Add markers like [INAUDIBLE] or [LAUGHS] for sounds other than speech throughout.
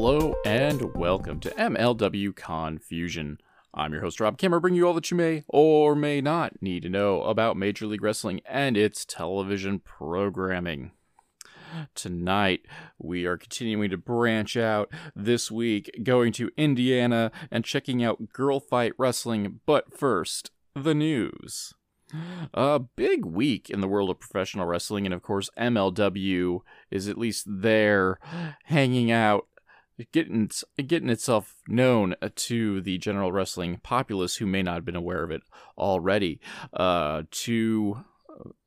Hello and welcome to MLW Confusion. I'm your host Rob Kamerer, bringing you all that you may or may not need to know about Major League Wrestling and its television programming. Tonight, we are continuing to branch out this week, going to Indiana and checking out Girl Fight Wrestling. But first, the news. A big week in the world of professional wrestling, and of course, MLW is at least there hanging out getting getting itself known to the general wrestling populace who may not have been aware of it already. Uh, to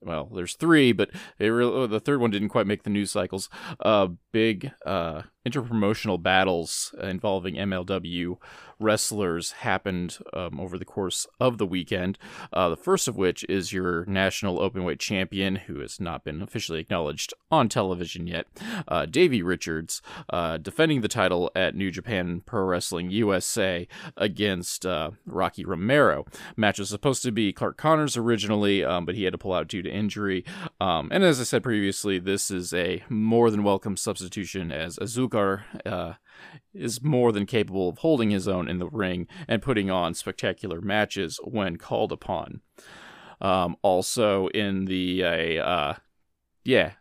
well, there's three, but really, the third one didn't quite make the news cycles. Uh, big uh, interpromotional battles involving MLW wrestlers happened um, over the course of the weekend. Uh, the first of which is your national openweight champion, who has not been officially acknowledged on television yet, uh, Davey Richards, uh, defending the title at New Japan Pro Wrestling USA against uh, Rocky Romero. Match was supposed to be Clark Connors originally, um, but he had to pull out due to injury. Um, and as I said previously, this is a more than welcome substitution as Azúcar uh, is more than capable of holding his own in the ring and putting on spectacular matches when called upon. Um, also in the uh, yeah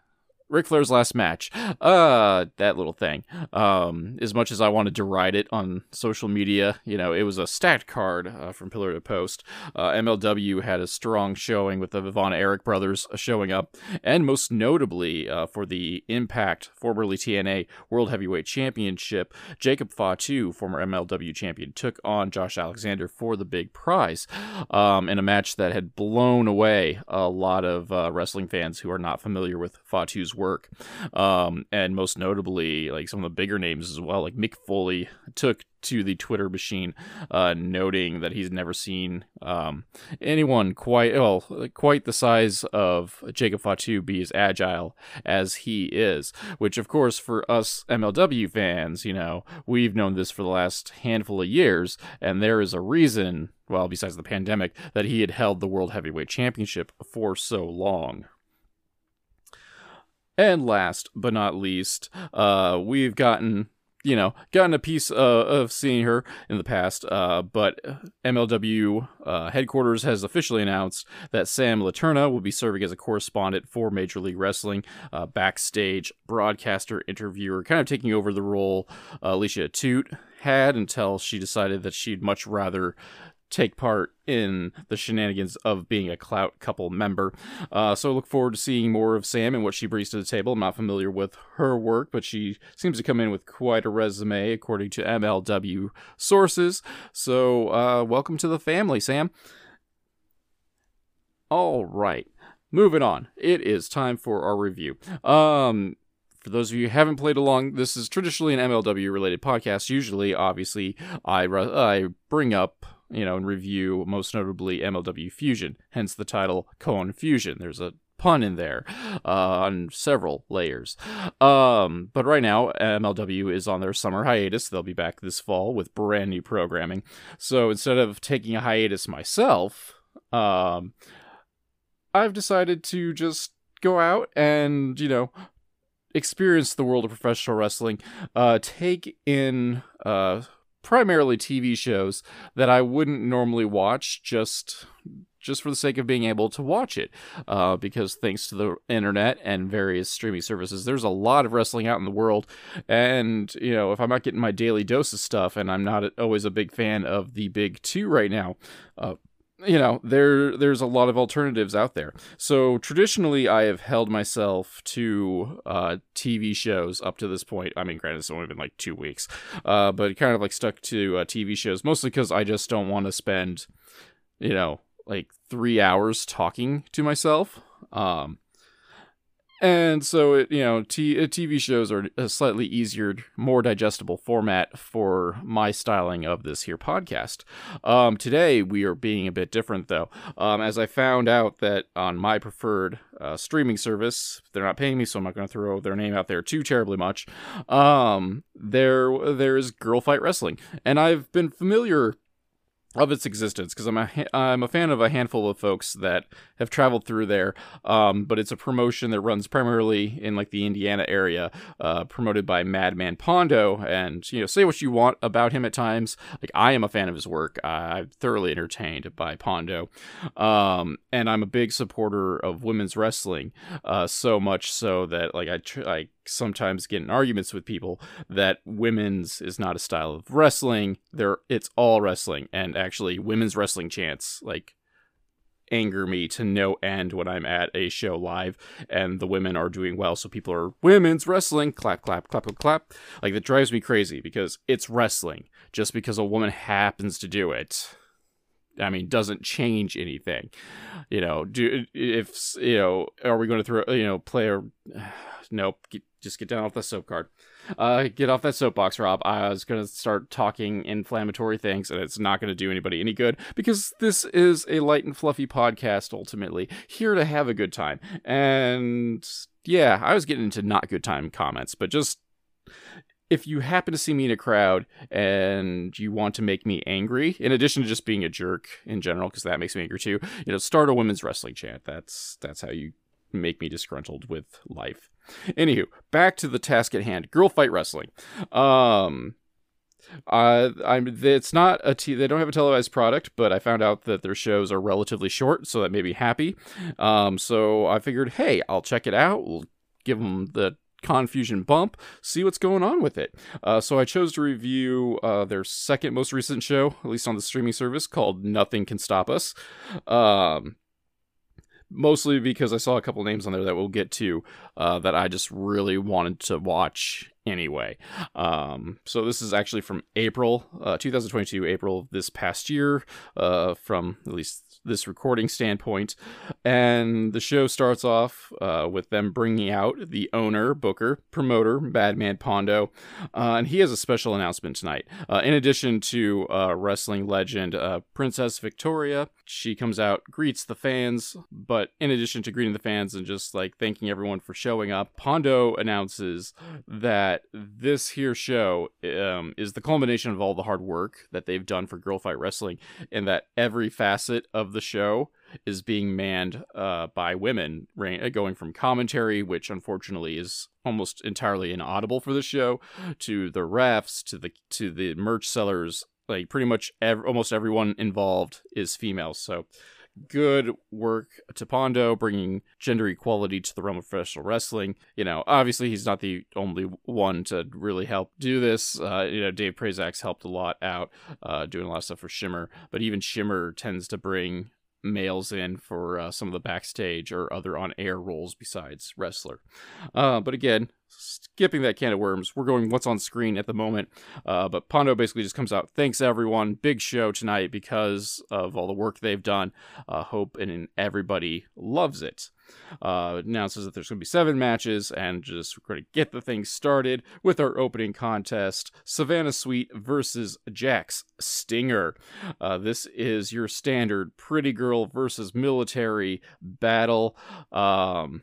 Ric Flair's last match. Uh, that little thing. Um, as much as I wanted to ride it on social media, you know, it was a stacked card uh, from pillar to post. Uh, MLW had a strong showing with the Von Erich brothers showing up, and most notably uh, for the Impact, formerly TNA World Heavyweight Championship, Jacob Fatu, former MLW champion, took on Josh Alexander for the big prize um, in a match that had blown away a lot of uh, wrestling fans who are not familiar with Fatu's work. Um, and most notably, like some of the bigger names as well, like Mick Foley took to the Twitter machine, uh, noting that he's never seen um, anyone quite well, quite the size of Jacob Fatu be as agile as he is. Which, of course, for us MLW fans, you know, we've known this for the last handful of years, and there is a reason. Well, besides the pandemic, that he had held the World Heavyweight Championship for so long. And last but not least, uh, we've gotten you know, gotten a piece uh, of seeing her in the past, uh, but MLW uh, headquarters has officially announced that Sam Laterna will be serving as a correspondent for Major League Wrestling, uh, backstage broadcaster, interviewer, kind of taking over the role uh, Alicia Atout had until she decided that she'd much rather take part in the shenanigans of being a clout couple member. Uh, so I look forward to seeing more of Sam and what she brings to the table. I'm not familiar with her work, but she seems to come in with quite a resume, according to MLW sources. So uh, welcome to the family, Sam. All right. Moving on. It is time for our review. Um, for those of you who haven't played along, this is traditionally an MLW related podcast. Usually, obviously, I, I bring up you know, and review most notably MLW Fusion, hence the title Fusion. There's a pun in there uh, on several layers. Um, but right now, MLW is on their summer hiatus. They'll be back this fall with brand new programming. So instead of taking a hiatus myself, um, I've decided to just go out and, you know, experience the world of professional wrestling, uh, take in uh, primarily TV shows that I wouldn't normally watch just just for the sake of being able to watch it. Uh, because thanks to the internet and various streaming services there's a lot of wrestling out in the world. And you know if i'm not getting my daily dose of stuff and i'm not always a big fan of the big two right now uh, you know there there's a lot of alternatives out there. So traditionally i have held myself to uh, tv shows up to this point. I mean granted it's only been like two weeks uh, but kind of like stuck to uh, tv shows mostly because i just don't want to spend you know like three hours talking to myself um, and so, it, you know, t- uh, TV shows are a slightly easier, more digestible format for my styling of this here podcast. Um, today, we are being a bit different, though, um, as I found out that on my preferred uh, streaming service, they're not paying me, so I'm not going to throw their name out there too terribly much. Um, there, there is Girl Fight Wrestling, and I've been familiar of its existence because I'm a I'm a fan of a handful of folks that have traveled through there. Um, but it's a promotion that runs primarily in like the Indiana area, uh, promoted by Madman Pondo. And you know, say what you want about him at times. Like I am a fan of his work. I'm thoroughly entertained by Pondo, um, and I'm a big supporter of women's wrestling. Uh, so much so that like I tr- I sometimes get in arguments with people that women's is not a style of wrestling. There, it's all wrestling, and actually, women's wrestling chants like anger me to no end when I'm at a show live and the women are doing well. So people are women's wrestling, clap, clap, clap, clap, clap. Like that drives me crazy because it's wrestling. Just because a woman happens to do it, I mean, doesn't change anything. You know, do if you know, are we going to throw you know play a [SIGHS] nope, get, just get down off the soap card. Uh, get off that soapbox, Rob. I was going to start talking inflammatory things, and it's not going to do anybody any good because this is a light and fluffy podcast, ultimately. Here to have a good time. And yeah, I was getting into not good time comments, but just if you happen to see me in a crowd and you want to make me angry, in addition to just being a jerk in general, because that makes me angry too, you know, start a women's wrestling chant. That's that's how you make me disgruntled with life. Anywho, back to the task at hand. Girl fight wrestling. Um uh, I'm. It's not a. T- they don't have a televised product, but I found out that their shows are relatively short, so that made me happy. Um, so I figured, hey, I'll check it out. We'll give them the confusion bump, see what's going on with it. Uh, so I chose to review uh, their second most recent show, at least on the streaming service, called Nothing Can Stop Us. Um, mostly because I saw a couple names on there that we'll get to uh, that I just really wanted to watch anyway. Um, so this is actually from April uh, 2022, April this past year, uh, from at least this recording standpoint. And the show starts off uh, with them bringing out the owner, Booker, promoter, Madman Pondo, uh, and he has a special announcement tonight. Uh, in addition to uh, wrestling legend Princess Victoria, she comes out, greets the fans, but in addition to greeting the fans and just like thanking everyone for showing up, Pondo announces that this here show um, is the culmination of all the hard work that they've done for Girl Fight Wrestling, and that every facet of the show is being manned uh, by women, going from commentary, which unfortunately is almost entirely inaudible for the show, to the refs, to the to the merch sellers. Like pretty much ev- almost everyone involved is female. So good work to Pondo bringing gender equality to the realm of professional wrestling. You know, obviously he's not the only one to really help do this. Uh, you know, Dave Prazak's helped a lot out, uh, doing a lot of stuff for Shimmer, but even Shimmer tends to bring males in for uh, some of the backstage or other on air roles besides wrestler. Uh, but again, skipping that can of worms, we're going what's on screen at the moment. Uh, but Pondo basically just comes out, thanks everyone, big show tonight because of all the work they've done. Uh, hope and everybody loves it uh, announces that there's going to be seven matches, and just we're going to get the thing started with our opening contest Savannah Sweet versus Jax Stinger. Uh, this is your standard pretty girl versus military battle. Um,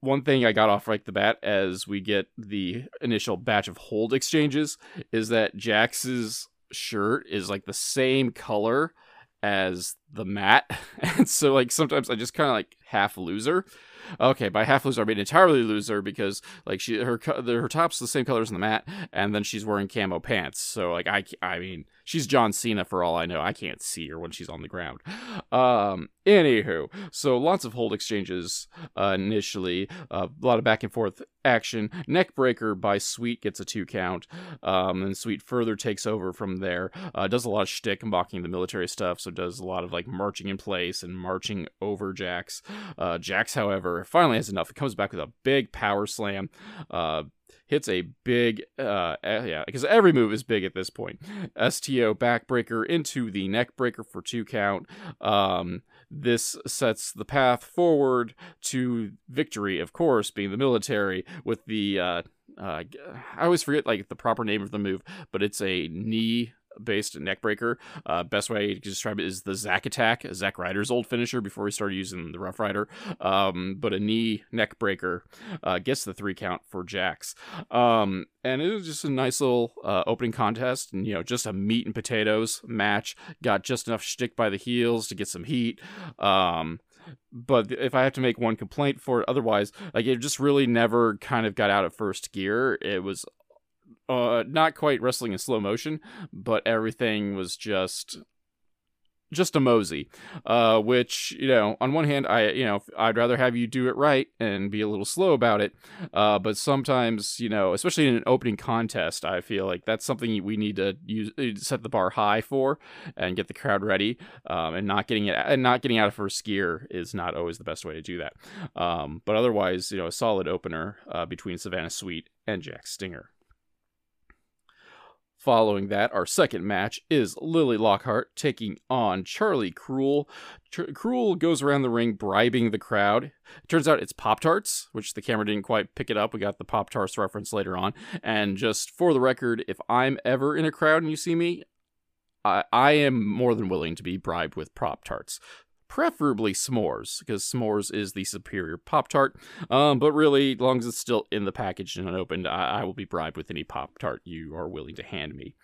one thing I got off right the bat as we get the initial batch of hold exchanges is that Jax's shirt is like the same color as the mat. [LAUGHS] and so like sometimes I just kind of like half loser. Okay, by half loser I mean entirely loser because like she her her top's the same color as the mat, and then she's wearing camo pants. So like I I mean she's John Cena for all I know. I can't see her when she's on the ground. Um, anywho, so lots of hold exchanges uh, initially, uh, a lot of back and forth action. Neckbreaker by Sweet gets a two count, um, and Sweet further takes over from there. Uh, does a lot of shtick and mocking the military stuff, so does a lot of like marching in place and marching over Jax. Uh, Jax, however, finally has enough. It comes back with a big power slam. Uh, hits a big, uh, yeah, because every move is big at this point. STO backbreaker into the neckbreaker for two count. Um, this sets the path forward to victory, of course, being the military with the, uh, uh, I always forget like the proper name of the move, but it's a knee based neck breaker. Uh, best way to describe it is the Zack attack, Zack Ryder's old finisher before he started using the Rough Ryder. Um, but a knee neck breaker uh, gets the three count for Jax. Um, and it was just a nice little uh, opening contest, and you know, just a meat and potatoes match. Got just enough shtick by the heels to get some heat. Um, but if I have to make one complaint for it, otherwise, like it just really never kind of got out of first gear. It was uh, not quite wrestling in slow motion, but everything was just just a mosey. Uh, which you know on one hand i you know i'd rather have you do it right and be a little slow about it. Uh, but sometimes you know especially in an opening contest i feel like that's something we need to use uh, set the bar high for and get the crowd ready. Um, and not getting it and not getting out of first gear is not always the best way to do that. Um, but otherwise you know a solid opener uh, between savannah sweet and Jax Stinger Following that, our second match is Lily Lockhart taking on Charlie Cruel. Cruel goes around the ring bribing the crowd. It turns out it's Pop Tarts, which the camera didn't quite pick it up. We got the Pop Tarts reference later on. And just for the record, if I'm ever in a crowd and you see me, I, I am more than willing to be bribed with Pop Tarts preferably s'mores because s'mores is the superior pop tart um, but really as long as it's still in the package and unopened I, I will be bribed with any pop tart you are willing to hand me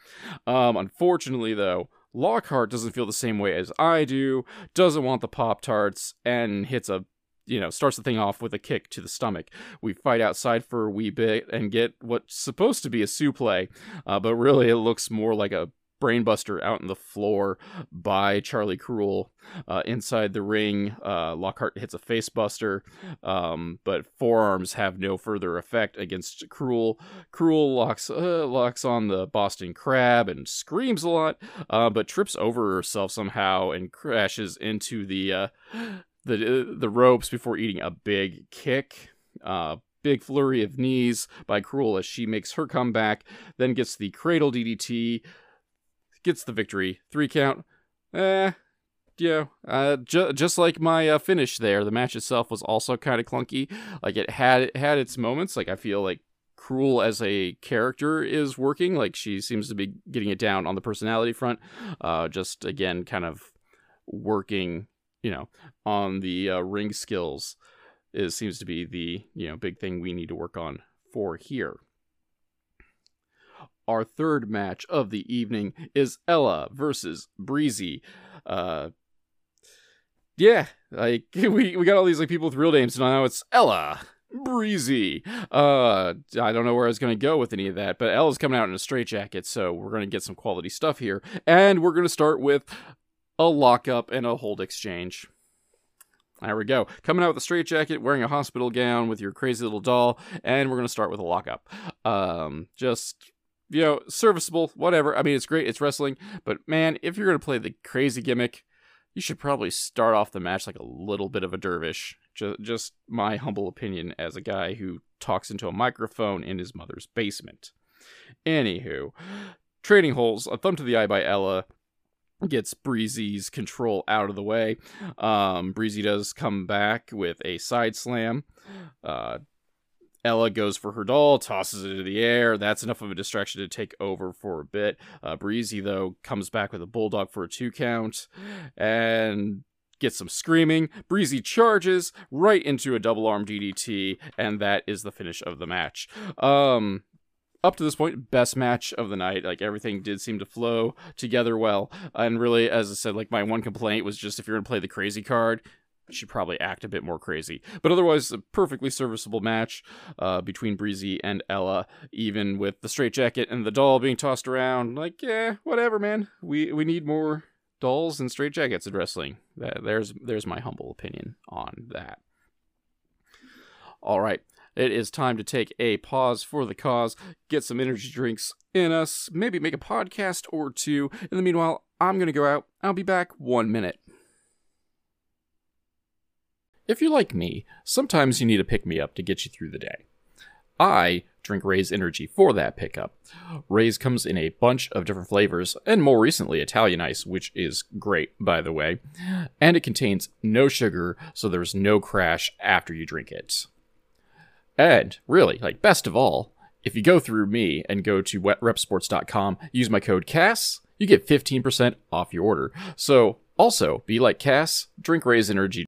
um, unfortunately though lockhart doesn't feel the same way as i do doesn't want the pop tarts and hits a you know, starts the thing off with a kick to the stomach. We fight outside for a wee bit and get what's supposed to be a suplex, uh, but really it looks more like a brainbuster out on the floor by Charlie Cruel. Uh, inside the ring, uh, Lockhart hits a facebuster, um, but forearms have no further effect against Cruel. Cruel locks uh, locks on the Boston Crab and screams a lot, uh, but trips over herself somehow and crashes into the uh, the uh, the ropes before eating a big kick. Big flurry of knees by Cruel as she makes her comeback, then gets the cradle DDT, gets the victory. Three count. Eh, yeah, uh, ju- just like my uh, finish there, the match itself was also kind of clunky. Like it had it had its moments. Like I feel like Cruel as a character is working. Like she seems to be getting it down on the personality front. Uh, just again, kind of working, you know, on the uh, ring skills. Is seems to be the you know big thing we need to work on for here. Our third match of the evening is Ella versus Breezy. Uh, yeah, like [LAUGHS] we we got all these like people with real names, and now it's Ella Breezy. Uh, I don't know where I was gonna go with any of that, but Ella's coming out in a straitjacket, so we're gonna get some quality stuff here, and we're gonna start with a lockup and a hold exchange. There we go. Coming out with a straitjacket, wearing a hospital gown with your crazy little doll, and we're gonna start with a lockup. Um, just you know, serviceable, whatever. I mean, it's great, it's wrestling, but man, if you're gonna play the crazy gimmick, you should probably start off the match like a little bit of a dervish. Just, just my humble opinion as a guy who talks into a microphone in his mother's basement. Anywho, trading holes, a thumb to the eye by Ella gets Breezy's control out of the way. Um, Breezy does come back with a side slam. Uh, Ella goes for her doll, tosses it into the air. That's enough of a distraction to take over for a bit. Uh, Breezy, though, comes back with a bulldog for a two count and gets some screaming. Breezy charges right into a double arm DDT, and that is the finish of the match. Um, up to this point, best match of the night. Like everything did seem to flow together well. And really, as I said, like my one complaint was just if you're gonna play the crazy card, she probably act a bit more crazy. But otherwise, a perfectly serviceable match uh, between Breezy and Ella, even with the straitjacket and the doll being tossed around. Like, yeah, whatever, man. We we need more dolls and straitjackets in wrestling. That, there's there's my humble opinion on that. All right. It is time to take a pause for the cause, get some energy drinks in us, maybe make a podcast or two. In the meanwhile, I'm going to go out. I'll be back one minute. If you're like me, sometimes you need a pick me up to get you through the day. I drink Raze Energy for that pickup. Raze comes in a bunch of different flavors, and more recently Italian Ice, which is great, by the way. And it contains no sugar, so there's no crash after you drink it. And really, like best of all, if you go through me and go to reppsports.com, use my code CASS, you get 15% off your order. So, also, be like Cass, drink Raze Energy.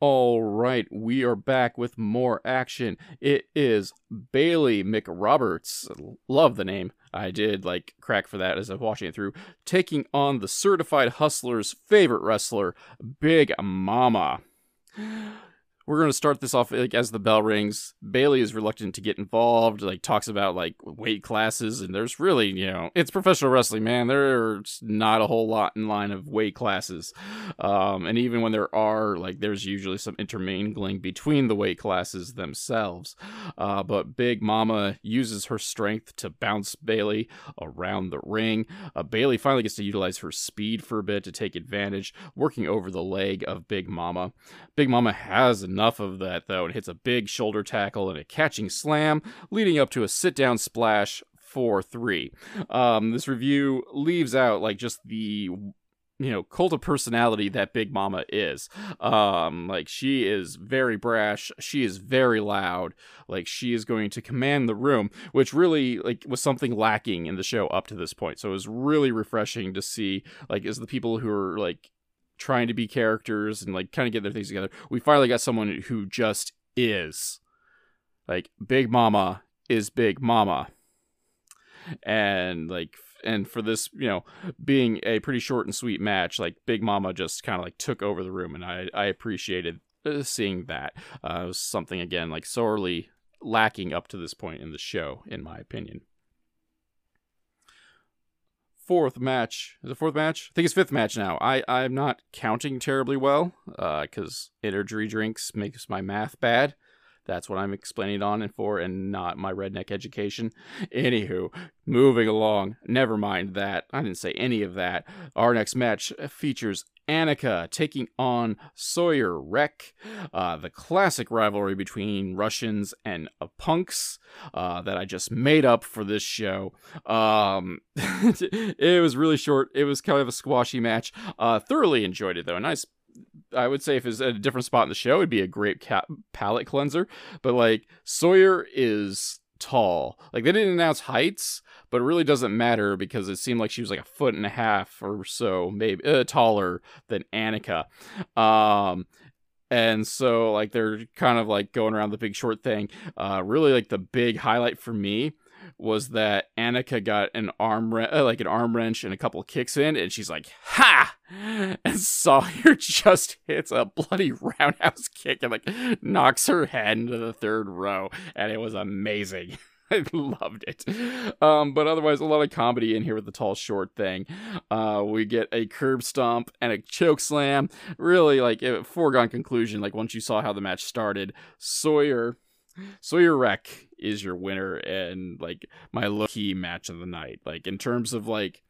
All right, we are back with more action. It is Bailey McRoberts. Love the name. I did like crack for that as I was watching it through. Taking on the certified hustler's favorite wrestler, Big Mama we're going to start this off like as the bell rings. Bailey is reluctant to get involved, like talks about like weight classes and there's really, you know, it's professional wrestling, man. There's not a whole lot in line of weight classes. Um, and even when there are, like there's usually some intermingling between the weight classes themselves. Uh, but Big Mama uses her strength to bounce Bailey around the ring. Uh, Bailey finally gets to utilize her speed for a bit to take advantage, working over the leg of Big Mama. Big Mama has a enough of that, though, and hits a big shoulder tackle and a catching slam, leading up to a sit down splash 4 3. Um, this review leaves out, like, just the you know cult of personality that big mama is. Um like she is very brash. She is very loud. Like she is going to command the room which really like was something lacking in the show up to this point. So it was really refreshing to see like as the people who are like trying to be characters and like kind of get their things together. We finally got someone who just is. Like Big Mama is Big Mama. And like and for this, you know, being a pretty short and sweet match, like Big Mama just kind of like took over the room and I I appreciated uh, seeing that. Uh, it was something again like sorely lacking up to this point in the show in my opinion fourth match. Is it fourth match? I think it's fifth match now. I I'm not counting terribly well uh, because energy drinks makes my math bad. That's what I'm explaining on and for, and not my redneck education. Anywho, moving along. Never mind that. I didn't say any of that. Our next match features Annika taking on Sawyer Wreck, uh, the classic rivalry between Russians and uh, punks uh, that I just made up for this show. Um, [LAUGHS] it was really short. It was kind of a squashy match. Uh, thoroughly enjoyed it though. Nice I would say if it's a different spot in the show, it'd be a great ca- palate cleanser. But like Sawyer is tall. Like they didn't announce heights, but it really doesn't matter because it seemed like she was like a foot and a half or so, maybe uh, taller than Annika. Um, and so like they're kind of like going around the big short thing. Uh, really like the big highlight for me was that Annika got an arm re- uh, like an arm wrench and a couple kicks in, and she's like, "Ha!" And Sawyer [LAUGHS] just hits a bloody roundhouse kick and like knocks her head into the third row, and it was amazing. [LAUGHS] I loved it. Um, but otherwise, a lot of comedy in here with the tall, short thing. Uh, we get a curb stomp and a choke slam. Really, like a foregone conclusion. Like once you saw how the match started, Sawyer Sawyer Wreck is your winner and like my low key match of the night. Like in terms of like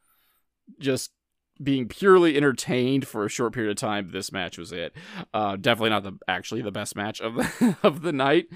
just being purely entertained for a short period of time, this match was it. Uh, definitely not the actually the best match of the [LAUGHS] of the night.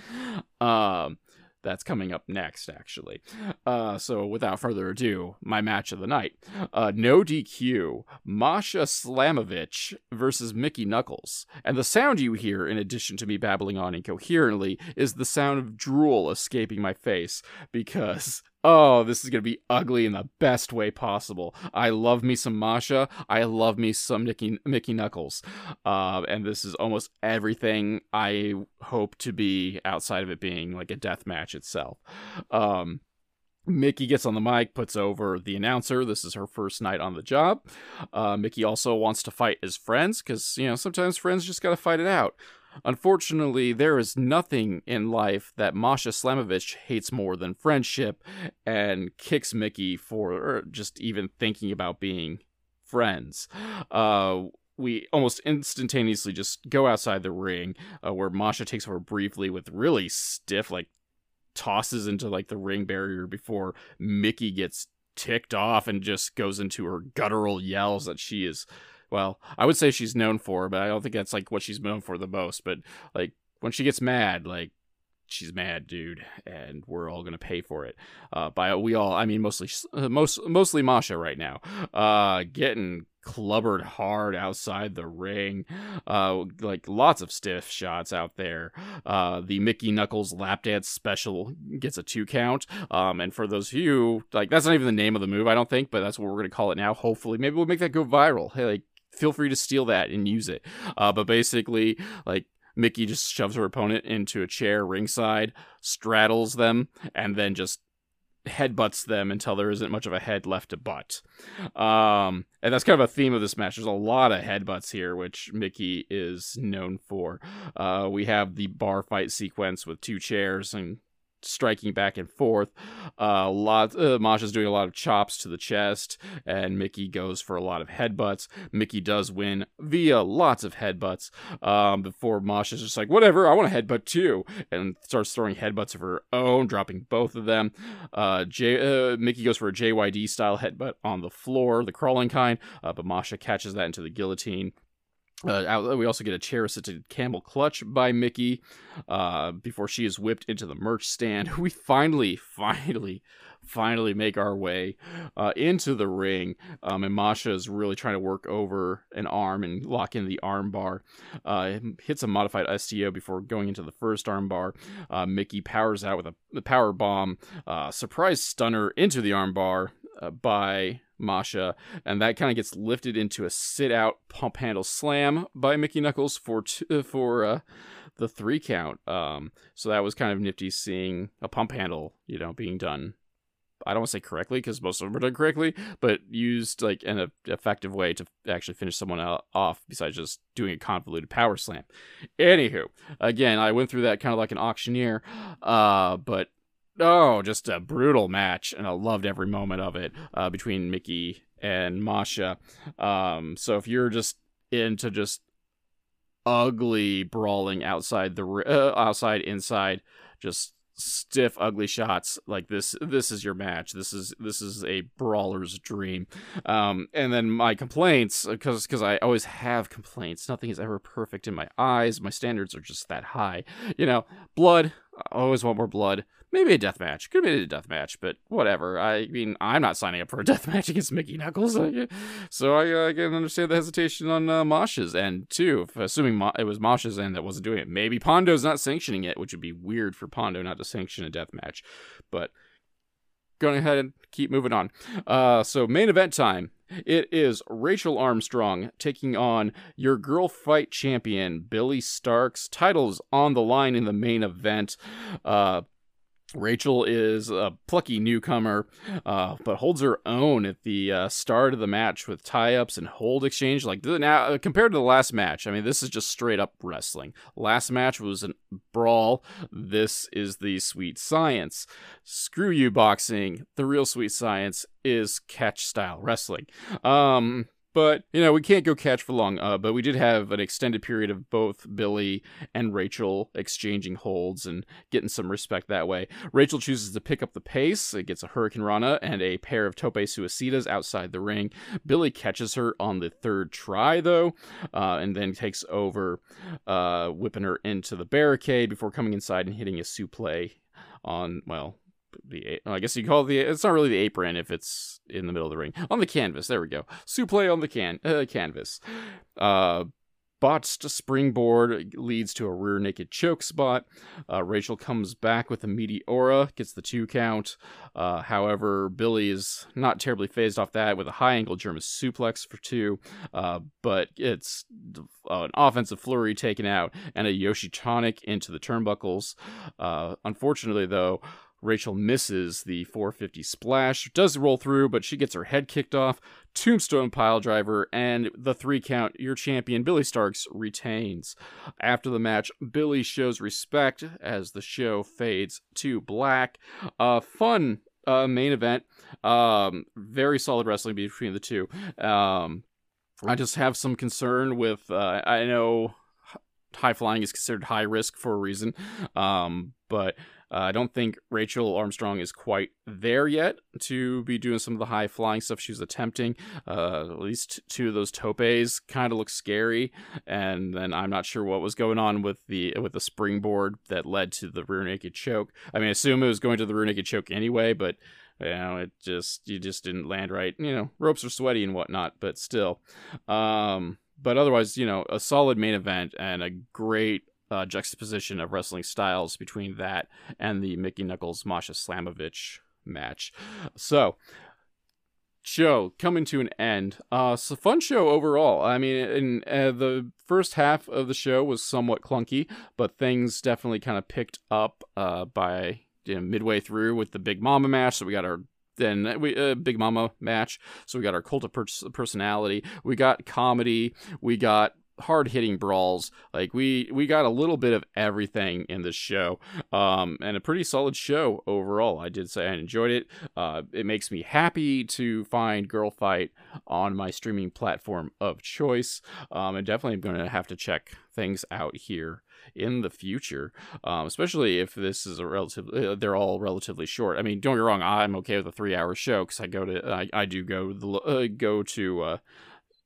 Um, that's coming up next, actually. Uh, so without further ado, my match of the night. Uh, no DQ, Masha Slamovich versus Mickey Knuckles. And the sound you hear, in addition to me babbling on incoherently, is the sound of drool escaping my face because oh, this is going to be ugly in the best way possible. I love me some Masha. I love me some Mickey, Mickey Knuckles. Uh, and this is almost everything I hope to be outside of it being like a death match itself. Um, Mickey gets on the mic, puts over the announcer. This is her first night on the job. Uh, Mickey also wants to fight his friends because, you know, sometimes friends just got to fight it out. Unfortunately, there is nothing in life that Masha Slamovich hates more than friendship and kicks Mickey for just even thinking about being friends. Uh, we almost instantaneously just go outside the ring uh, where Masha takes over briefly with really stiff, like, tosses into like the ring barrier before Mickey gets ticked off and just goes into her guttural yells that she is well, I would say she's known for, but I don't think that's like what she's known for the most. But like when she gets mad, like she's mad, dude, and we're all gonna pay for it. Uh, by we all, I mean mostly, uh, most mostly Masha right now. Uh, getting clubbered hard outside the ring. Uh, like lots of stiff shots out there. Uh, the Mickey Knuckles lap dance special gets a two count. Um, and for those of you, like that's not even the name of the move, I don't think, but that's what we're gonna call it now. Hopefully, maybe we'll make that go viral. Hey, like feel free to steal that and use it. Uh, but basically, like Mickey just shoves her opponent into a chair ringside, straddles them, and then just headbutts them until there isn't much of a head left to butt. Um, and that's kind of a theme of this match. There's a lot of headbutts here, which Mickey is known for. Uh, we have the bar fight sequence with two chairs and striking back and forth. Uh, lot uh, Masha's doing a lot of chops to the chest, and Mickey goes for a lot of headbutts. Mickey does win via lots of headbutts. Um, before Masha's just like, whatever, I want a headbutt too, and starts throwing headbutts of her own, dropping both of them. Uh, J- uh, Mickey goes for a JYD style headbutt on the floor, the crawling kind, uh, but Masha catches that into the guillotine. Uh, we also get a chair assisted camel clutch by Mickey uh, before she is whipped into the merch stand. [LAUGHS] We finally, finally, finally make our way uh, into the ring. Um, and Masha is really trying to work over an arm and lock in the arm bar. Uh, hits a modified STO before going into the first arm bar. Uh, Mickey powers out with a, power bomb, uh, surprise stunner into the arm bar by Masha, and that kind of gets lifted into a sit out pump handle slam by Mickey Knuckles for uh, for uh, the three count. Um, so that was kind of nifty seeing a pump handle, you know, being done. I don't want to say correctly because most of them are done correctly, but used like an effective way to actually finish someone off besides just doing a convoluted power slam. Anywho, again, I went through that kind of like an auctioneer, uh, but oh, just a brutal match, and I loved every moment of it uh, between Mickey and Masha. Um, so if you're just into just ugly brawling outside the uh, outside inside, just stiff ugly shots like this this is your match. This is this is a brawler's dream. Um and then my complaints because because i always have complaints. Nothing is ever perfect in my eyes. My standards are just that high. You know blood I always want more blood maybe a death match. Could be a death match, but whatever. I mean, I'm not signing up for a [LAUGHS] death match against Mickey Knuckles, [LAUGHS] so I, uh, can understand the hesitation on uh, Masha's end too. If, assuming Ma- it was Masha's end that wasn't doing it, maybe Pondo's not sanctioning it, which would be weird for Pondo not to sanction a death match. But going ahead and keep moving on. Uh, so main event time. It is Rachel Armstrong taking on your girl fight champion Billie Starkz. Titles on the line in the main event. Uh, Rachel is a plucky newcomer, uh, but holds her own at the uh, start of the match with tie-ups and hold exchange. Like now, uh, compared to the last match, I mean, this is just straight up wrestling. Last match was a brawl. This is the sweet science. Screw you, boxing. The real sweet science is catch style wrestling. Um, but, you know, we can't go catch for long. Uh, but we did have an extended period of both Billie and Rachel exchanging holds and getting some respect that way. Rachel chooses to pick up the pace. It gets a Hurricane Rana and a pair of tope suicidas outside the ring. Billy catches her on the third try, though, uh, and then takes over, uh, whipping her into the barricade before coming inside and hitting a suplex on, well, the I guess you call it the it's not really the apron if it's in the middle of the ring on the canvas. There we go. Suplex on the can uh, canvas. Uh, botched springboard leads to a rear naked choke spot. Uh, Rachel comes back with a meteora, gets the two count. Uh, however, Billie is not terribly phased off that with a high angle German suplex for two, uh, but it's an offensive flurry taken out and a Yoshi tonic into the turnbuckles. Uh, unfortunately, though, Rachel misses the 450 splash, does roll through, but she gets her head kicked off. Tombstone pile driver, and the three count, your champion Billie Starkz retains. After the match, Billie shows respect as the show fades to black. A uh, fun uh, main event. Um, very solid wrestling between the two. Um, I just have some concern with, uh, I know high flying is considered high risk for a reason, um, but Uh, I don't think Rachel Armstrong is quite there yet to be doing some of the high flying stuff she's attempting. Uh, at least two of those topes kind of look scary, and then I'm not sure what was going on with the with the springboard that led to the rear naked choke. I mean, I assume it was going to the rear naked choke anyway, but you know, it just you just didn't land right. You know, ropes are sweaty and whatnot, but still. Um, but otherwise, you know, a solid main event and a great uh, juxtaposition of wrestling styles between that and the Mickey Knuckles Masha Slamovich match. So, show coming to an end. Uh, it's a fun show overall. I mean, in, uh, the first half of the show was somewhat clunky, but things definitely kind of picked up uh, by you know, midway through with the Big Mama match. So we got our then we uh, Big Mama match. So we got our cult of personality. We got comedy. We got hard hitting brawls. Like we we got a little bit of everything in this show, um, and a pretty solid show overall. I did say I enjoyed it. Uh, it makes me happy to find Girl Fight on my streaming platform of choice. Um, and definitely I'm going to have to check things out here in the future, um, especially if this is a relatively uh, they're all relatively short. I mean, don't get wrong, I'm okay with a three hour show because I go to I, I do go the uh, go to uh,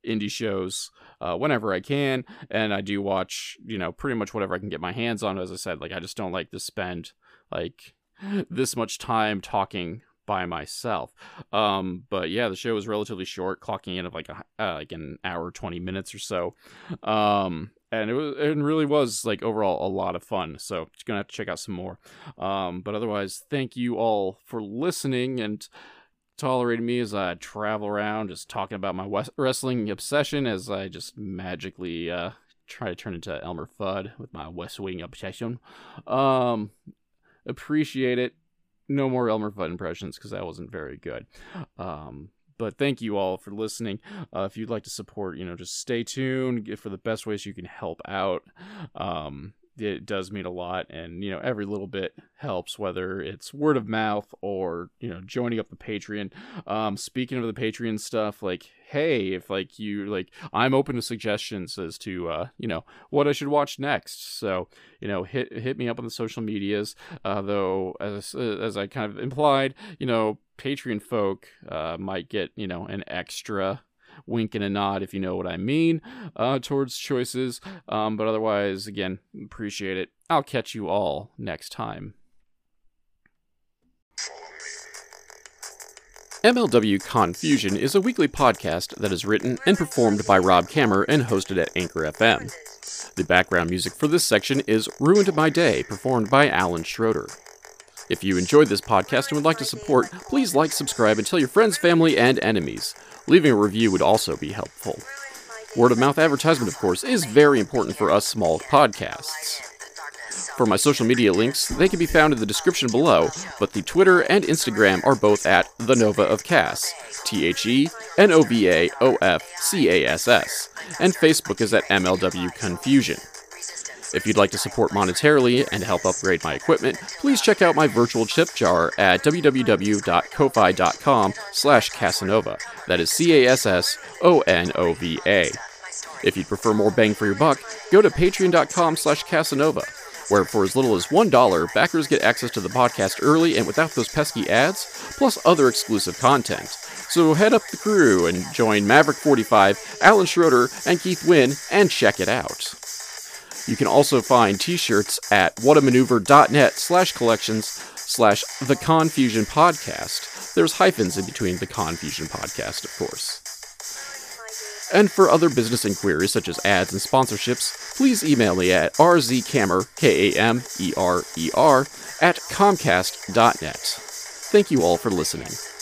indie shows uh, whenever I can, and I do watch you know pretty much whatever I can get my hands on. As I said, like I just don't like to spend like [GASPS] this much time talking by myself. Um, but yeah, the show was relatively short, clocking in of like a uh, like an hour twenty minutes or so. Um, and it was it really was like overall a lot of fun. So just gonna have to check out some more. Um, but otherwise, thank you all for listening and tolerating me as I travel around, just talking about my wrestling obsession as I just magically uh, try to turn into Elmer Fudd with my West Wing obsession. Um, appreciate it. No more Elmer Fudd impressions because that wasn't very good. Um, but thank you all for listening. Uh, if you'd like to support, you know, just stay tuned for the best ways you can help out. Um, it does mean a lot and you know every little bit helps whether it's word of mouth or you know joining up the patreon. Um speaking of the patreon stuff like hey if like you like i'm open to suggestions as to uh you know what i should watch next. So you know hit hit me up on the social medias uh though as as i kind of implied you know patreon folk uh might get you know an extra wink and a nod if you know what I mean uh, towards choices. Um, but otherwise, again, appreciate it. I'll catch you all next time. MLW Confusion is a weekly podcast that is written and performed by Rob Kamerer and hosted at Anchor FM. The background music for this section is Ruined My Day, performed by Alan Schroeder. If you enjoyed this podcast and would like to support, please like, subscribe, and tell your friends, family, and enemies. Leaving a review would also be helpful. Word of mouth advertisement, of course, is very important for us small podcasts. For my social media links, they can be found in the description below, but the Twitter and Instagram are both at The Nova of Cass, T H E N O V A O F C A S S, and Facebook is at MLW Confusion. If you'd like to support monetarily and help upgrade my equipment, please check out my virtual chip jar at www.ko-fi.com slash Cassonova. That is C-A-S-S-O-N-O-V-A. If you'd prefer more bang for your buck, go to patreon.com slash Cassonova, where for as little as $1, backers get access to the podcast early and without those pesky ads, plus other exclusive content. So head up the crew and join Maverick45, Alan Schroeder, and Keith Winn and check it out. You can also find t-shirts at whatamaneuver.net slash collections slash the Confusion Podcast. There's hyphens in between the Confusion Podcast, of course. And for other business inquiries such as ads and sponsorships, please email me at rzkamerer, K-A-M-E-R-E-R, at comcast.net. Thank you all for listening.